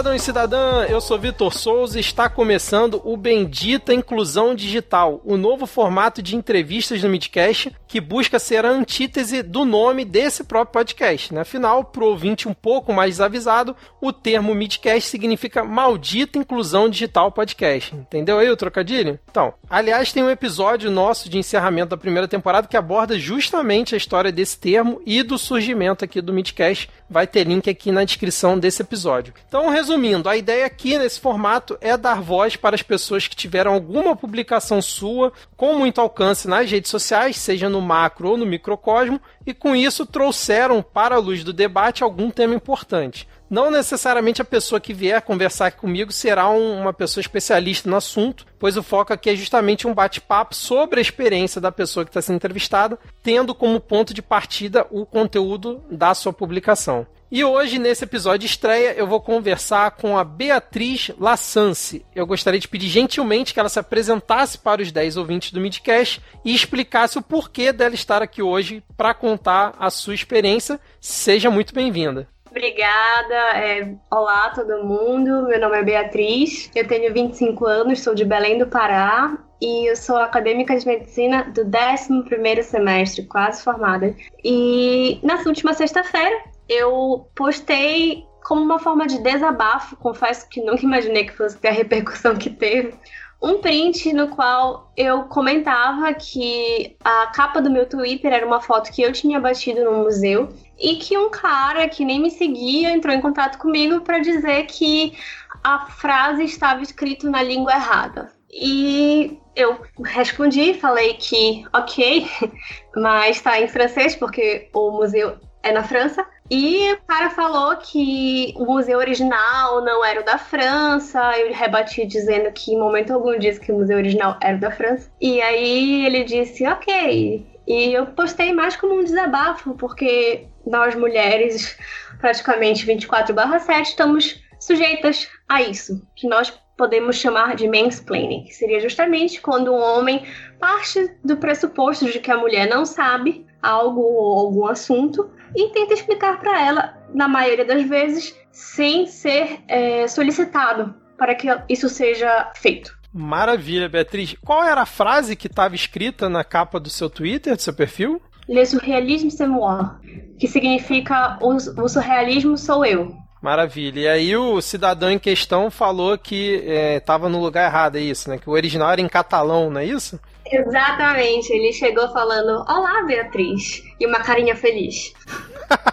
Cidadão e cidadã, eu sou Vitor Souza e está começando o Bendita Inclusão Digital, o novo formato de entrevistas no Midcast que busca ser a antítese do nome desse próprio podcast. Né? Afinal, para o ouvinte um pouco mais desavisado, o termo Midcast significa Maldita Inclusão Digital Podcast. Entendeu aí o trocadilho? Então, aliás, tem um episódio nosso de encerramento da primeira temporada que aborda justamente a história desse termo e do surgimento aqui do Midcast. Vai ter link aqui na descrição desse episódio. Então, resumindo, a ideia aqui nesse formato é dar voz para as pessoas que tiveram alguma publicação sua com muito alcance nas redes sociais, seja no macro ou no microcosmo, e com isso trouxeram para a luz do debate algum tema importante. Não necessariamente a pessoa que vier conversar comigo será um, uma pessoa especialista no assunto, pois o foco aqui é justamente um bate-papo sobre a experiência da pessoa que está sendo entrevistada, tendo como ponto de partida o conteúdo da sua publicação. E hoje, nesse episódio estreia, eu vou conversar com a Beatriz Lassance. Eu gostaria de pedir gentilmente que ela se apresentasse para os 10 ouvintes do Midcast e explicasse o porquê dela estar aqui hoje para contar a sua experiência. Seja muito bem-vinda. Obrigada. É, olá, todo mundo. Meu nome é Beatriz. Eu tenho 25 anos, sou de Belém do Pará e eu sou acadêmica de medicina do 11 semestre, quase formada. E na última sexta-feira eu postei como uma forma de desabafo, confesso que nunca imaginei que fosse ter a repercussão que teve, um print no qual eu comentava que a capa do meu Twitter era uma foto que eu tinha batido no museu e que um cara que nem me seguia entrou em contato comigo para dizer que a frase estava escrita na língua errada. E eu respondi, falei que ok, mas está em francês porque o museu é na França. E o cara falou que o museu original não era o da França. Eu rebati dizendo que em momento algum disse que o museu original era o da França. E aí ele disse, ok. E eu postei mais como um desabafo, porque nós mulheres, praticamente 24/7, estamos sujeitas a isso, que nós podemos chamar de mansplaining, que seria justamente quando um homem parte do pressuposto de que a mulher não sabe algo ou algum assunto e tenta explicar para ela, na maioria das vezes, sem ser é, solicitado para que isso seja feito. Maravilha, Beatriz. Qual era a frase que estava escrita na capa do seu Twitter, do seu perfil? Le surrealisme c'est moi, que significa o, surrealismo sou eu. Maravilha. E aí o cidadão em questão falou que estava é, no lugar errado, é isso, né? Que o original era em catalão, não é isso? Exatamente. Ele chegou falando: Olá, Beatriz. E uma carinha feliz.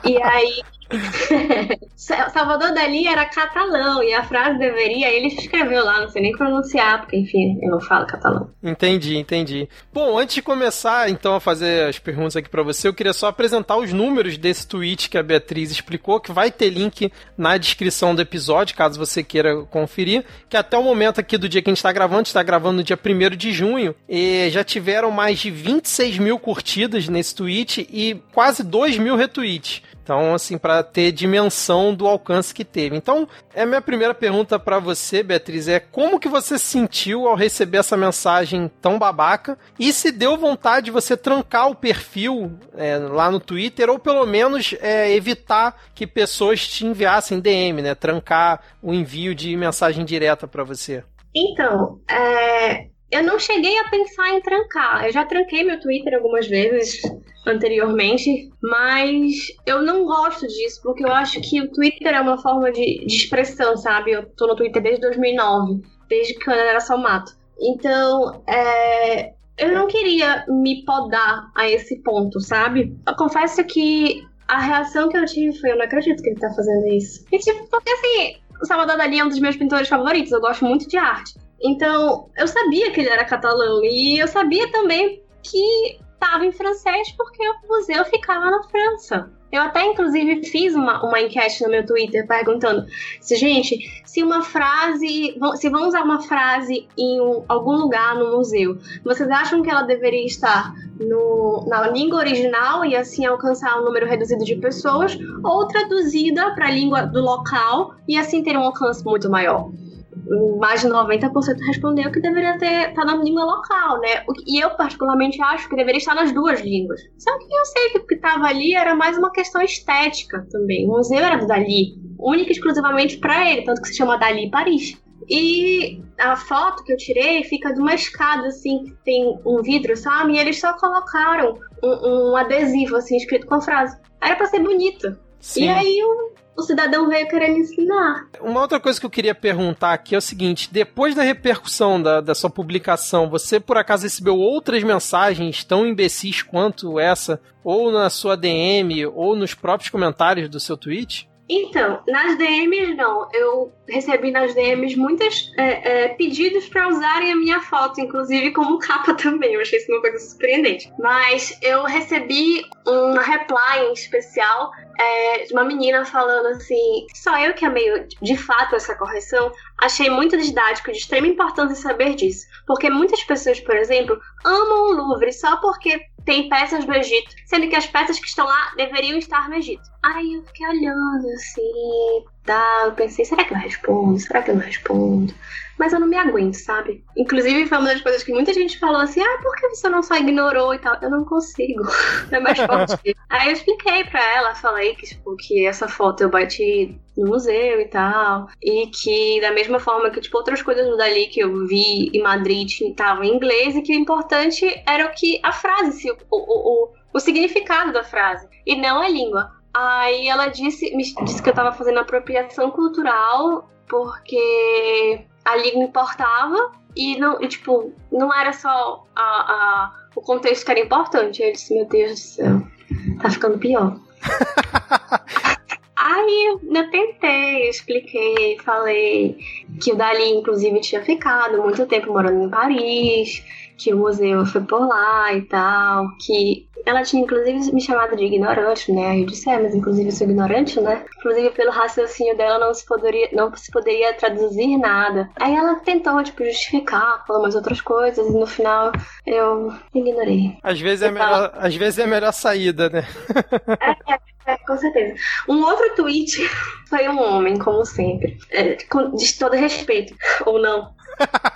E aí Salvador Dali era catalão e a frase deveria, ele escreveu lá, não sei nem pronunciar, porque enfim, eu não falo catalão. Entendi, entendi. Bom, antes de começar então a fazer as perguntas aqui para você, eu queria só apresentar os números desse tweet que a Beatriz explicou, que vai ter link na descrição do episódio, caso você queira conferir, que até o momento aqui do dia que a gente está gravando, está gravando no dia 1 de junho, e já tiveram mais de 26 mil curtidas nesse tweet e quase 2 mil retweets. Então, assim, para ter dimensão do alcance que teve. Então, é a minha primeira pergunta para você, Beatriz, é como que você se sentiu ao receber essa mensagem tão babaca e se deu vontade de você trancar o perfil é, lá no Twitter ou pelo menos é, evitar que pessoas te enviassem DM, né? Trancar o envio de mensagem direta para você. Então, é, eu não cheguei a pensar em trancar. Eu já tranquei meu Twitter algumas vezes anteriormente, mas eu não gosto disso, porque eu acho que o Twitter é uma forma de, de expressão, sabe? Eu tô no Twitter desde 2009, desde que eu era só mato. Então, é, eu não queria me podar a esse ponto, sabe? Eu confesso que a reação que eu tive foi: eu não acredito que ele tá fazendo isso. E, tipo, porque assim, o Salvador Dali é um dos meus pintores favoritos, eu gosto muito de arte. Então, eu sabia que ele era catalão e eu sabia também que estava em francês porque o museu ficava na França. Eu até, inclusive, fiz uma, uma enquete no meu Twitter perguntando se, gente, se uma frase. Se vão usar uma frase em um, algum lugar no museu, vocês acham que ela deveria estar no, na língua original e assim alcançar um número reduzido de pessoas, ou traduzida para a língua do local e assim ter um alcance muito maior? Mais de 90% respondeu que deveria ter estar tá na língua local, né? E eu particularmente acho que deveria estar nas duas línguas. Só que eu sei que o que estava ali era mais uma questão estética também. O museu era do Dali. única e exclusivamente para ele, tanto que se chama Dali Paris. E a foto que eu tirei fica de uma escada, assim, que tem um vidro, sabe? E eles só colocaram um, um adesivo, assim, escrito com a frase. Era pra ser bonito. Sim. E aí o, o cidadão veio querendo ensinar. Uma outra coisa que eu queria perguntar aqui é o seguinte: depois da repercussão da, da sua publicação, você por acaso recebeu outras mensagens tão imbecis quanto essa? Ou na sua DM, ou nos próprios comentários do seu tweet? Então, nas DMs não. Eu recebi nas DMs muitos é, é, pedidos para usarem a minha foto, inclusive como capa também. Eu achei isso uma coisa surpreendente. Mas eu recebi um reply em especial é, de uma menina falando assim: só eu que amei de fato essa correção. Achei muito didático, de extrema importância saber disso. Porque muitas pessoas, por exemplo, amam o Louvre só porque tem peças do Egito, sendo que as peças que estão lá deveriam estar no Egito. Aí eu fiquei olhando assim, tá? Eu pensei, será que eu respondo? Será que eu não respondo? Mas eu não me aguento, sabe? Inclusive, foi uma das coisas que muita gente falou assim: ah, por que você não só ignorou e tal? Eu não consigo. é mais forte. Aí eu expliquei pra ela, falei que, tipo, que essa foto eu bati no museu e tal. E que, da mesma forma que, tipo, outras coisas Dali que eu vi em Madrid estavam em inglês, e que o importante era o que a frase, o, o, o, o significado da frase, e não a língua. Aí ela disse, me disse que eu tava fazendo apropriação cultural porque a língua importava e não, e, tipo, não era só a, a, o contexto que era importante. Aí eu disse, meu Deus do céu, tá ficando pior. Aí eu tentei, expliquei, falei que o Dali, inclusive, tinha ficado muito tempo morando em Paris, que o museu foi por lá e tal, que ela tinha inclusive me chamado de ignorante, né? Eu disse, é, mas inclusive eu sou ignorante, né? Inclusive pelo raciocínio dela não se poderia, não se poderia traduzir nada. Aí ela tentou, tipo, justificar, falou umas outras coisas, e no final eu ignorei. Às vezes é, melhor, às vezes é a melhor saída, né? é, é. É, com certeza. Um outro tweet foi um homem, como sempre. É, com, de todo respeito, ou não.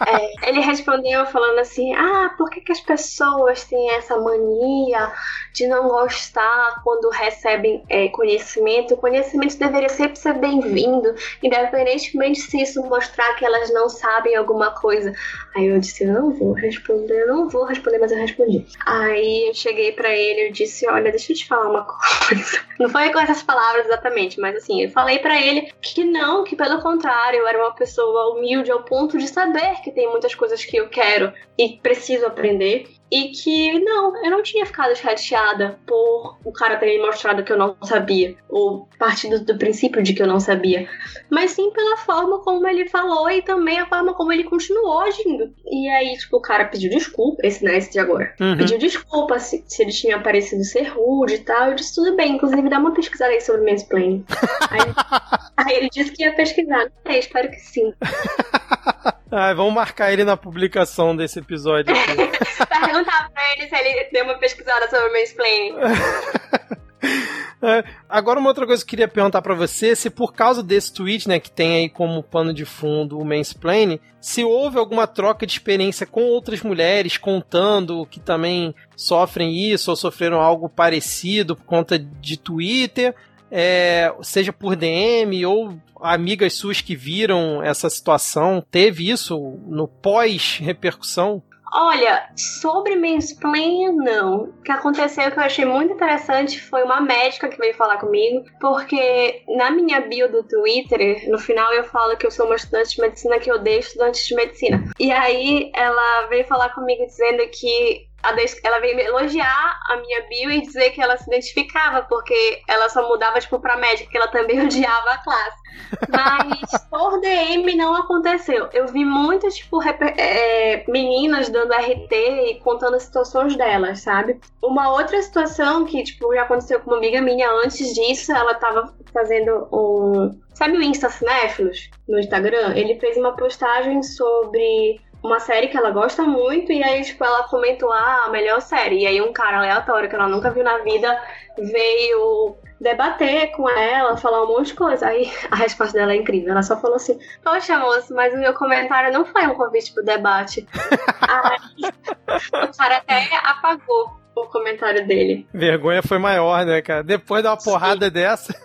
É, ele respondeu falando assim: Ah, por que, que as pessoas têm essa mania de não gostar quando recebem é, conhecimento? O conhecimento deveria sempre ser bem-vindo, independentemente se isso mostrar que elas não sabem alguma coisa. Aí eu disse: Eu não vou responder, eu não vou responder, mas eu respondi. Aí eu cheguei para ele e disse: Olha, deixa eu te falar uma coisa. Não foi com essas palavras exatamente, mas assim, eu falei para ele que não, que pelo contrário, eu era uma pessoa humilde ao ponto de saber saber que tem muitas coisas que eu quero e preciso aprender. E que não, eu não tinha ficado chateada por o cara ter me mostrado que eu não sabia, ou partindo do princípio de que eu não sabia, mas sim pela forma como ele falou e também a forma como ele continuou agindo. E aí, tipo, o cara pediu desculpa, esse, né, esse de agora. Uhum. Pediu desculpa se, se ele tinha parecido ser rude e tal. Eu disse, tudo bem, inclusive dá uma pesquisada aí sobre mansplaining. aí, aí ele disse que ia pesquisar. É, espero que sim. Ah, vamos marcar ele na publicação desse episódio aqui. Perguntar pra ele se ele deu uma pesquisada sobre mansplaining. É, agora uma outra coisa que eu queria perguntar para você, se por causa desse tweet, né, que tem aí como pano de fundo o mansplaining, se houve alguma troca de experiência com outras mulheres contando que também sofrem isso ou sofreram algo parecido por conta de Twitter, é, seja por DM ou amigas suas que viram essa situação, teve isso no pós-repercussão? Olha, sobre mansplaining, não. O que aconteceu que eu achei muito interessante foi uma médica que veio falar comigo, porque na minha bio do Twitter, no final eu falo que eu sou uma estudante de medicina que odeio estudantes de medicina. E aí ela veio falar comigo dizendo que ela veio me elogiar a minha bio e dizer que ela se identificava, porque ela só mudava, tipo, pra médica, que ela também odiava a classe. Mas por DM não aconteceu. Eu vi muitas, tipo, é, meninas dando RT e contando as situações delas, sabe? Uma outra situação que, tipo, já aconteceu com uma amiga minha antes disso, ela tava fazendo um. Sabe o Insta Cinéfilos no Instagram? Ele fez uma postagem sobre uma série que ela gosta muito, e aí, tipo, ela comentou, ah, a melhor série. E aí um cara aleatório que ela nunca viu na vida veio debater com ela, falar um monte de coisa. Aí a resposta dela é incrível. Ela só falou assim: Poxa, moço, mas o meu comentário não foi um convite pro debate. aí o cara até apagou o comentário dele. Vergonha foi maior, né, cara? Depois de uma porrada Sim. dessa.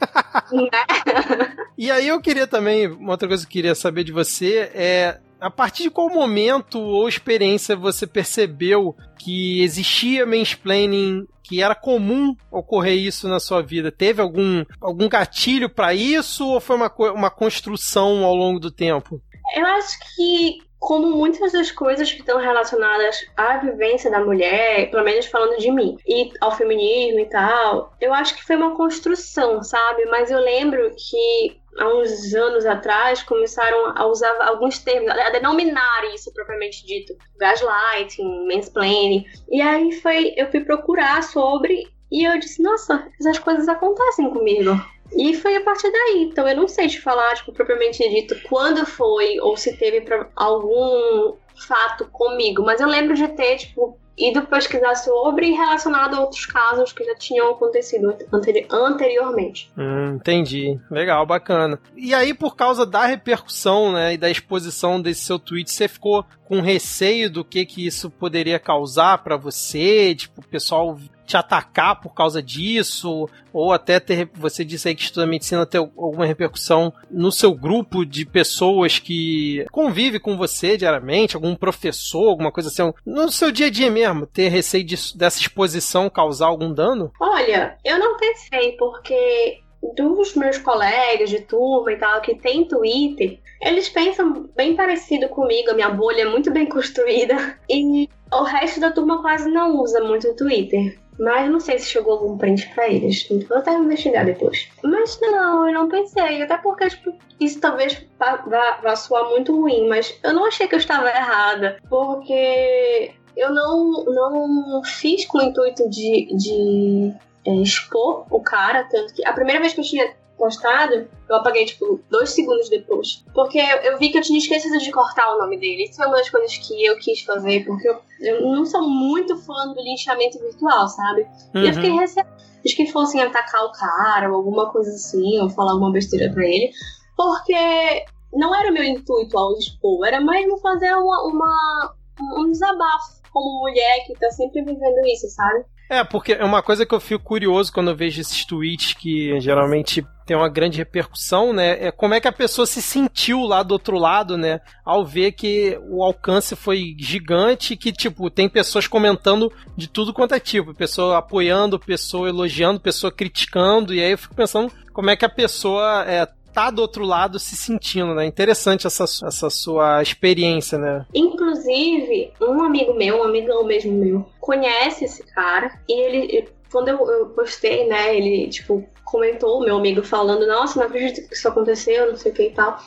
e aí eu queria também, uma outra coisa que eu queria saber de você é a partir de qual momento ou experiência você percebeu que existia mansplaining, que era comum ocorrer isso na sua vida? Teve algum, algum gatilho para isso ou foi uma, uma construção ao longo do tempo? Eu acho que como muitas das coisas que estão relacionadas à vivência da mulher, pelo menos falando de mim, e ao feminismo e tal, eu acho que foi uma construção, sabe? Mas eu lembro que há uns anos atrás começaram a usar alguns termos, a denominar isso propriamente dito, gaslighting, mansplaining. E aí foi, eu fui procurar sobre e eu disse, nossa, essas coisas acontecem comigo. E foi a partir daí. Então eu não sei te falar, tipo, propriamente dito, quando foi ou se teve algum fato comigo, mas eu lembro de ter, tipo, ido pesquisar sobre relacionado a outros casos que já tinham acontecido anteri anteriormente. Hum, entendi. Legal, bacana. E aí, por causa da repercussão, né, e da exposição desse seu tweet, você ficou com receio do que que isso poderia causar para você? Tipo, o pessoal te atacar por causa disso, ou até ter, você disse aí que estuda medicina ter alguma repercussão no seu grupo de pessoas que convive com você diariamente, algum professor, alguma coisa assim, no seu dia a dia mesmo, ter receio disso, dessa exposição causar algum dano? Olha, eu não pensei, porque dos meus colegas de turma e tal que tem Twitter, eles pensam bem parecido comigo, a minha bolha é muito bem construída e o resto da turma quase não usa muito o Twitter. Mas não sei se chegou algum print pra eles. Vou até investigar depois. Mas não, eu não pensei. Até porque, tipo, isso talvez vá, vá, vá soar muito ruim. Mas eu não achei que eu estava errada. Porque eu não, não fiz com o intuito de, de é, expor o cara. Tanto que a primeira vez que eu tinha postado, eu apaguei, tipo, dois segundos depois. Porque eu vi que eu tinha esquecido de cortar o nome dele. Isso foi uma das coisas que eu quis fazer, porque eu, eu não sou muito fã do linchamento virtual, sabe? Uhum. E eu fiquei uhum. receosa de que fossem atacar o cara ou alguma coisa assim, ou falar alguma besteira pra ele. Porque não era o meu intuito ao expor, era mesmo fazer uma, uma um desabafo como mulher que tá sempre vivendo isso, sabe? É, porque é uma coisa que eu fico curioso quando eu vejo esses tweets que geralmente tem uma grande repercussão, né? É como é que a pessoa se sentiu lá do outro lado, né? Ao ver que o alcance foi gigante, que, tipo, tem pessoas comentando de tudo quanto é tipo. Pessoa apoiando, pessoa elogiando, pessoa criticando. E aí eu fico pensando como é que a pessoa é, tá do outro lado se sentindo, né? Interessante essa, essa sua experiência, né? Inclusive, um amigo meu, um amigão mesmo meu, conhece esse cara e ele, quando eu, eu postei, né, ele, tipo, comentou, meu amigo, falando, nossa, não acredito que isso aconteceu, não sei o que e tal.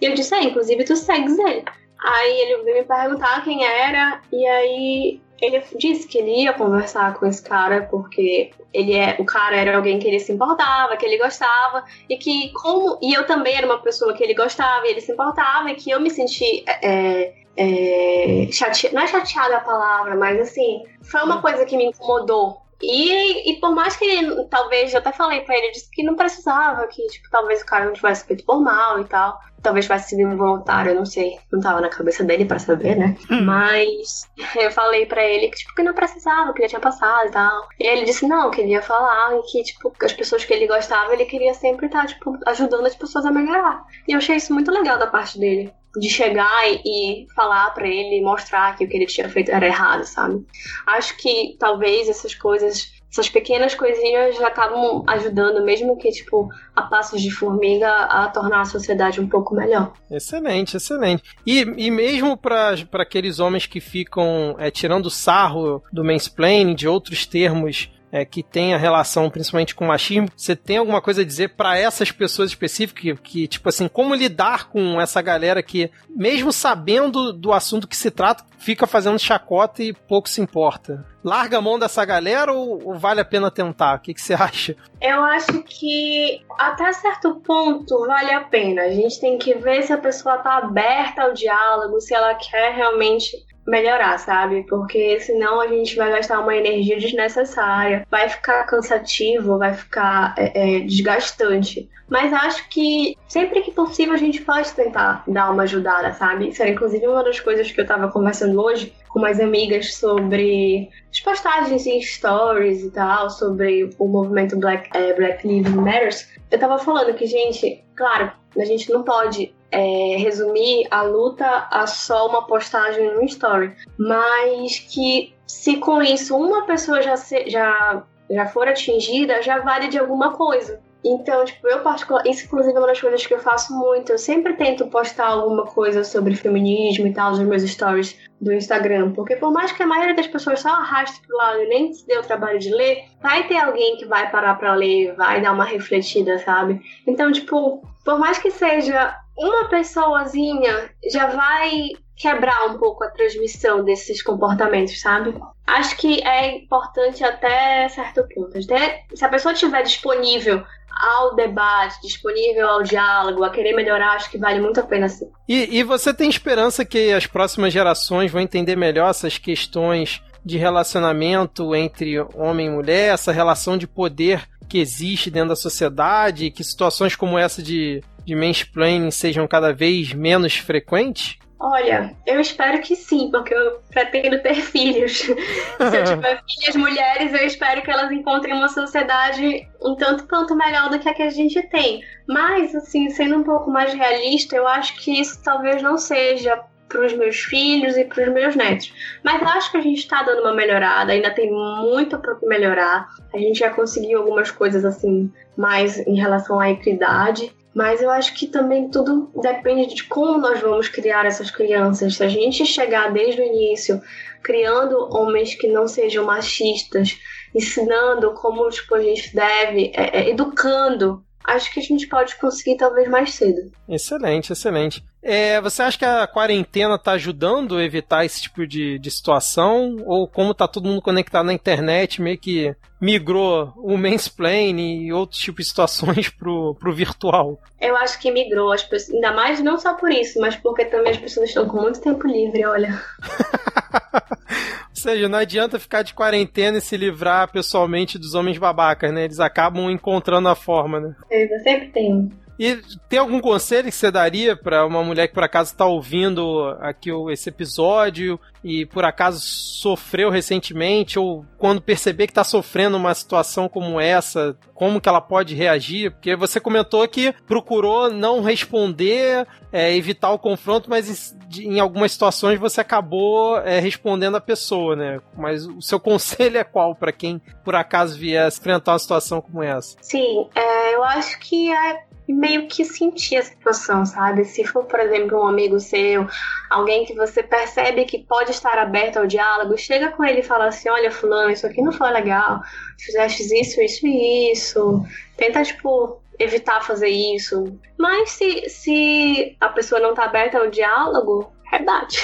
E eu disse, é, inclusive tu segues ele. Aí ele veio me perguntar quem era, e aí ele disse que ele ia conversar com esse cara porque ele é o cara era alguém que ele se importava, que ele gostava e que como e eu também era uma pessoa que ele gostava e ele se importava e que eu me senti é, é, chateada, não é chateada a palavra, mas assim foi uma coisa que me incomodou e, e por mais que ele, talvez, eu até falei pra ele, disse que não precisava, que, tipo, talvez o cara não tivesse feito por mal e tal. Talvez tivesse sido involuntário, eu não sei. Não tava na cabeça dele para saber, né? Hum. Mas eu falei pra ele que, tipo, que não precisava, que já tinha passado e tal. E ele disse não, que ele ia falar e que, tipo, as pessoas que ele gostava, ele queria sempre estar, tipo, ajudando as pessoas a melhorar. E eu achei isso muito legal da parte dele de chegar e, falar para ele, mostrar que o que ele tinha feito era errado, sabe? Acho que talvez essas coisas, essas pequenas coisinhas já acabam ajudando, mesmo que, tipo, a passos de formiga, a tornar a sociedade um pouco melhor. Excelente, excelente. E, e mesmo para aqueles homens que ficam é, tirando sarro do mansplaining, de outros termos é, que tem a relação principalmente com machismo, você tem alguma coisa a dizer para essas pessoas específicas que, que, tipo assim, como lidar com essa galera que, mesmo sabendo do assunto que se trata, fica fazendo chacota e pouco se importa? Larga a mão dessa galera ou, ou vale a pena tentar? O que, que você acha? Eu acho que até certo ponto vale a pena. A gente tem que ver se a pessoa tá aberta ao diálogo, se ela quer realmente melhorar, sabe? Porque senão a gente vai gastar uma energia desnecessária, vai ficar cansativo, vai ficar é, é, desgastante. Mas acho que sempre que possível a gente pode tentar dar uma ajudada, sabe? Isso era inclusive uma das coisas que eu tava conversando hoje com umas amigas sobre as postagens em stories e tal, sobre o movimento Black, é, Black Lives Matters. Eu tava falando que, gente, claro, a gente não pode é, resumir a luta a só uma postagem no story, mas que se com isso uma pessoa já, se, já, já for atingida, já vale de alguma coisa. Então, tipo, eu particular, isso inclusive é uma das coisas que eu faço muito. Eu sempre tento postar alguma coisa sobre feminismo e tal nos meus stories do Instagram, porque por mais que a maioria das pessoas só arraste pro lado e nem se dê o trabalho de ler, vai ter alguém que vai parar para ler, vai dar uma refletida, sabe? Então, tipo, por mais que seja uma pessoazinha, já vai quebrar um pouco a transmissão desses comportamentos, sabe? Acho que é importante até certo ponto. Até se a pessoa estiver disponível ao debate, disponível ao diálogo, a querer melhorar, acho que vale muito a pena sim. E, e você tem esperança que as próximas gerações vão entender melhor essas questões de relacionamento entre homem e mulher, essa relação de poder que existe dentro da sociedade, que situações como essa de, de mansplaining sejam cada vez menos frequentes? Olha, eu espero que sim, porque eu pretendo ter filhos. Se eu tiver filhas mulheres, eu espero que elas encontrem uma sociedade um tanto quanto melhor do que a que a gente tem. Mas, assim, sendo um pouco mais realista, eu acho que isso talvez não seja para os meus filhos e para os meus netos. Mas eu acho que a gente está dando uma melhorada, ainda tem muito para melhorar. A gente já conseguiu algumas coisas assim mais em relação à equidade. Mas eu acho que também tudo depende de como nós vamos criar essas crianças. Se a gente chegar desde o início criando homens que não sejam machistas, ensinando como tipo, a gente deve, é, é, educando, acho que a gente pode conseguir talvez mais cedo. Excelente, excelente. É, você acha que a quarentena está ajudando a evitar esse tipo de, de situação? Ou como está todo mundo conectado na internet, meio que migrou o mansplain e outros tipos de situações pro, pro virtual? Eu acho que migrou, as pessoas, ainda mais não só por isso, mas porque também as pessoas estão com muito tempo livre, olha. Ou seja, não adianta ficar de quarentena e se livrar pessoalmente dos homens babacas, né? Eles acabam encontrando a forma, né? Eu sempre tenho. E tem algum conselho que você daria para uma mulher que por acaso está ouvindo aqui esse episódio e por acaso sofreu recentemente ou quando perceber que está sofrendo uma situação como essa, como que ela pode reagir? Porque você comentou que procurou não responder, é, evitar o confronto, mas em, algumas situações você acabou é, respondendo a pessoa, né? Mas o seu conselho é qual para quem por acaso vier enfrentar uma situação como essa? Sim, é, eu acho que é meio que sentir a situação, sabe? Se for, por exemplo, um amigo seu, alguém que você percebe que pode estar aberto ao diálogo, chega com ele e fala assim: olha, Fulano, isso aqui não foi legal, fizeste isso, isso e isso. Tenta, tipo, evitar fazer isso. Mas se, se a pessoa não tá aberta ao diálogo, rebate.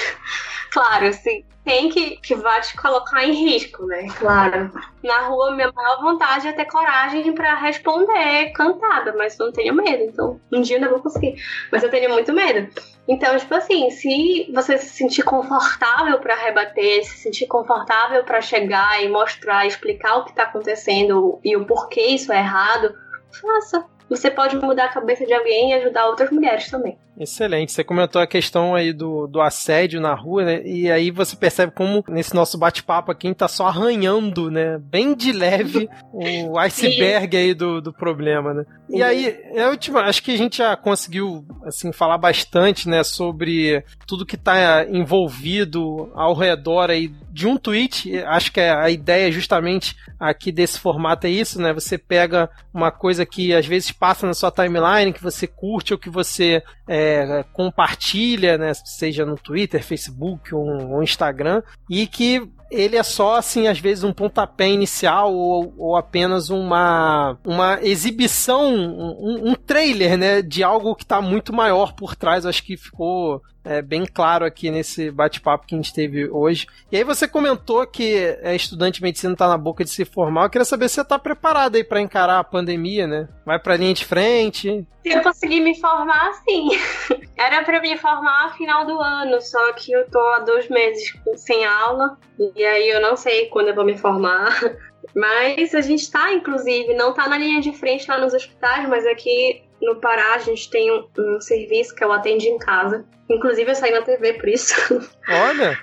claro, assim, tem que, que vai te colocar em risco, né? Claro. Na rua, minha maior vontade é ter coragem para responder cantada, mas não tenho medo. Então, um dia eu ainda vou conseguir. Mas eu tenho muito medo. Então, tipo assim, se você se sentir confortável para rebater, se sentir confortável para chegar e mostrar, explicar o que tá acontecendo e o porquê isso é errado, faça você pode mudar a cabeça de alguém e ajudar outras mulheres também. Excelente. Você comentou a questão aí do, do assédio na rua, né? E aí você percebe como nesse nosso bate-papo aqui a gente tá só arranhando, né? Bem de leve o iceberg aí do, do problema, né? E aí, a última, acho que a gente já conseguiu, assim, falar bastante, né? Sobre tudo que tá envolvido ao redor aí de um tweet. Acho que a ideia justamente aqui desse formato é isso, né? Você pega uma coisa que às vezes passa na sua timeline, que você curte ou que você é, compartilha, né, seja no Twitter, Facebook ou, ou Instagram, e que ele é só, assim, às vezes um pontapé inicial ou, ou apenas uma, uma exibição, um, um, trailer, né, de algo que está muito maior por trás. Acho que ficou é, bem claro aqui nesse bate-papo que a gente teve hoje. E aí você comentou que é estudante de medicina tá na boca de se formar. Eu queria saber se você tá preparado aí para encarar a pandemia, né? Vai pra linha de frente. Se eu conseguir me formar, sim. Era para me formar no final do ano, só que eu tô há dois meses sem aula. E aí eu não sei quando eu vou me formar. Mas a gente está, inclusive, não está na linha de frente lá nos hospitais, mas aqui no Pará a gente tem um, um serviço que é o Atende em Casa. Inclusive eu saí na TV por isso. Olha!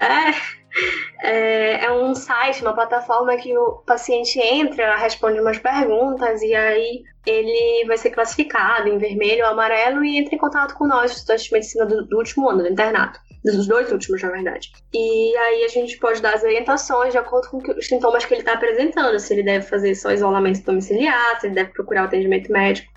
é, é, é, um site, uma plataforma que o paciente entra, responde umas perguntas e aí ele vai ser classificado em vermelho ou amarelo e entra em contato com nós, estudantes de medicina do, do último ano do internato dos dois últimos, na verdade. E aí a gente pode dar as orientações de acordo com os sintomas que ele está apresentando, se ele deve fazer só isolamento domiciliar, se ele deve procurar o atendimento médico.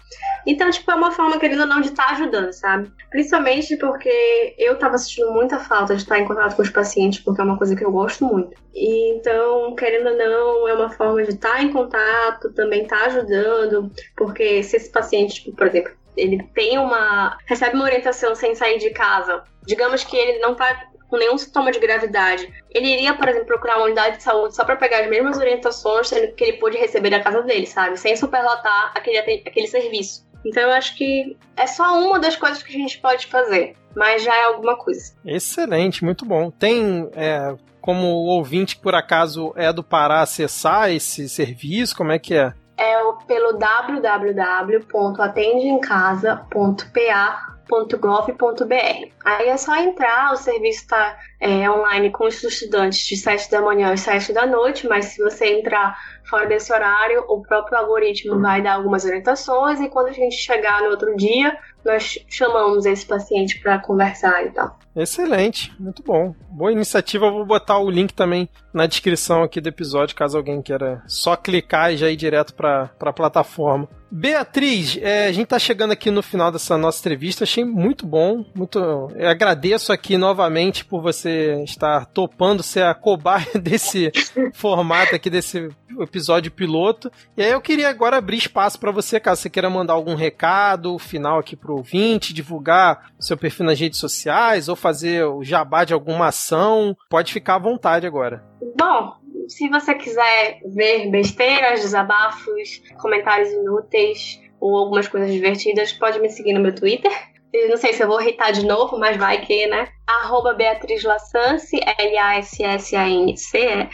Então, tipo, é uma forma, querendo ou não, de estar tá ajudando, sabe? Principalmente porque eu tava sentindo muita falta de estar em contato com os pacientes, porque é uma coisa que eu gosto muito. E, então, querendo ou não, é uma forma de estar tá em contato, também estar tá ajudando, porque se esse paciente, tipo, por exemplo, ele tem uma. recebe uma orientação sem sair de casa, digamos que ele não tá com nenhum sintoma de gravidade, ele iria, por exemplo, procurar uma unidade de saúde só para pegar as mesmas orientações que ele pôde receber da casa dele, sabe? Sem superlotar aquele, aquele serviço. Então eu acho que é só uma das coisas que a gente pode fazer, mas já é alguma coisa. Excelente, muito bom. Tem é, como ouvinte que por acaso é do Pará acessar esse serviço? Como é que é? É pelo www.atendemcasa.pa .gov.br. Aí é só entrar, o serviço está é, online com os estudantes de 7 da manhã às 7 da noite, mas se você entrar fora desse horário, o próprio algoritmo vai dar algumas orientações e quando a gente chegar no outro dia, nós chamamos esse paciente para conversar e tal. Excelente, muito bom. Boa iniciativa, vou botar o link também na descrição aqui do episódio, caso alguém queira só clicar e já ir direto para a plataforma. Beatriz, é, a gente está chegando aqui no final dessa nossa entrevista, achei muito bom, muito. Eu agradeço aqui novamente por você estar topando ser a cobaia desse formato aqui, desse episódio piloto. E aí eu queria agora abrir espaço para você, caso você queira mandar algum recado final aqui pro ouvinte, divulgar seu perfil nas redes sociais ou fazer o jabá de alguma ação, pode ficar à vontade agora. Bom, se você quiser ver besteiras, desabafos, comentários inúteis ou algumas coisas divertidas, pode me seguir no meu Twitter. Eu não sei se eu vou irritar de novo, mas vai que, né? Arroba Beatriz Lassance, L-A-S-S-A-N-C. É.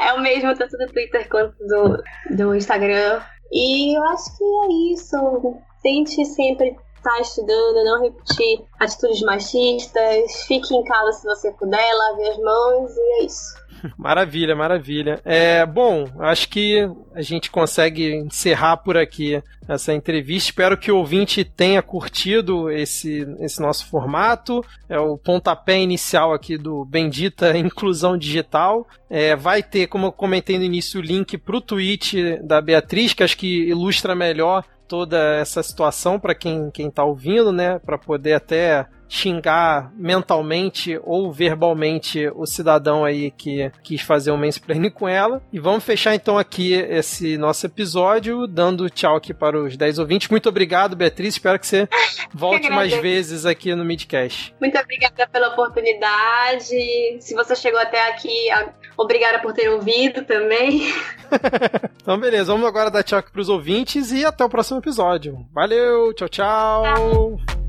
é o mesmo tanto do Twitter quanto do, do Instagram. E eu acho que é isso. Tente sempre estar estudando, não repetir atitudes machistas. Fique em casa se você puder, lave as mãos e é isso. Maravilha, maravilha. É, bom, acho que a gente consegue encerrar por aqui essa entrevista. Espero que o ouvinte tenha curtido esse, esse nosso formato. É o pontapé inicial aqui do Bendita Inclusão Digital. É, vai ter, como eu comentei no início, o link para o tweet da Beatriz, que acho que ilustra melhor toda essa situação para quem quem está ouvindo, né, para poder até xingar mentalmente ou verbalmente o cidadão aí que quis fazer um mansplaining com ela. E vamos fechar então aqui esse nosso episódio, dando tchau aqui para os 10 ouvintes. Muito obrigado, Beatriz. Espero que você volte mais vezes aqui no Midcast. Muito obrigada pela oportunidade. Se você chegou até aqui, obrigada por ter ouvido também. então, beleza. Vamos agora dar tchau aqui para os ouvintes e até o próximo episódio. Valeu, tchau, tchau. tchau.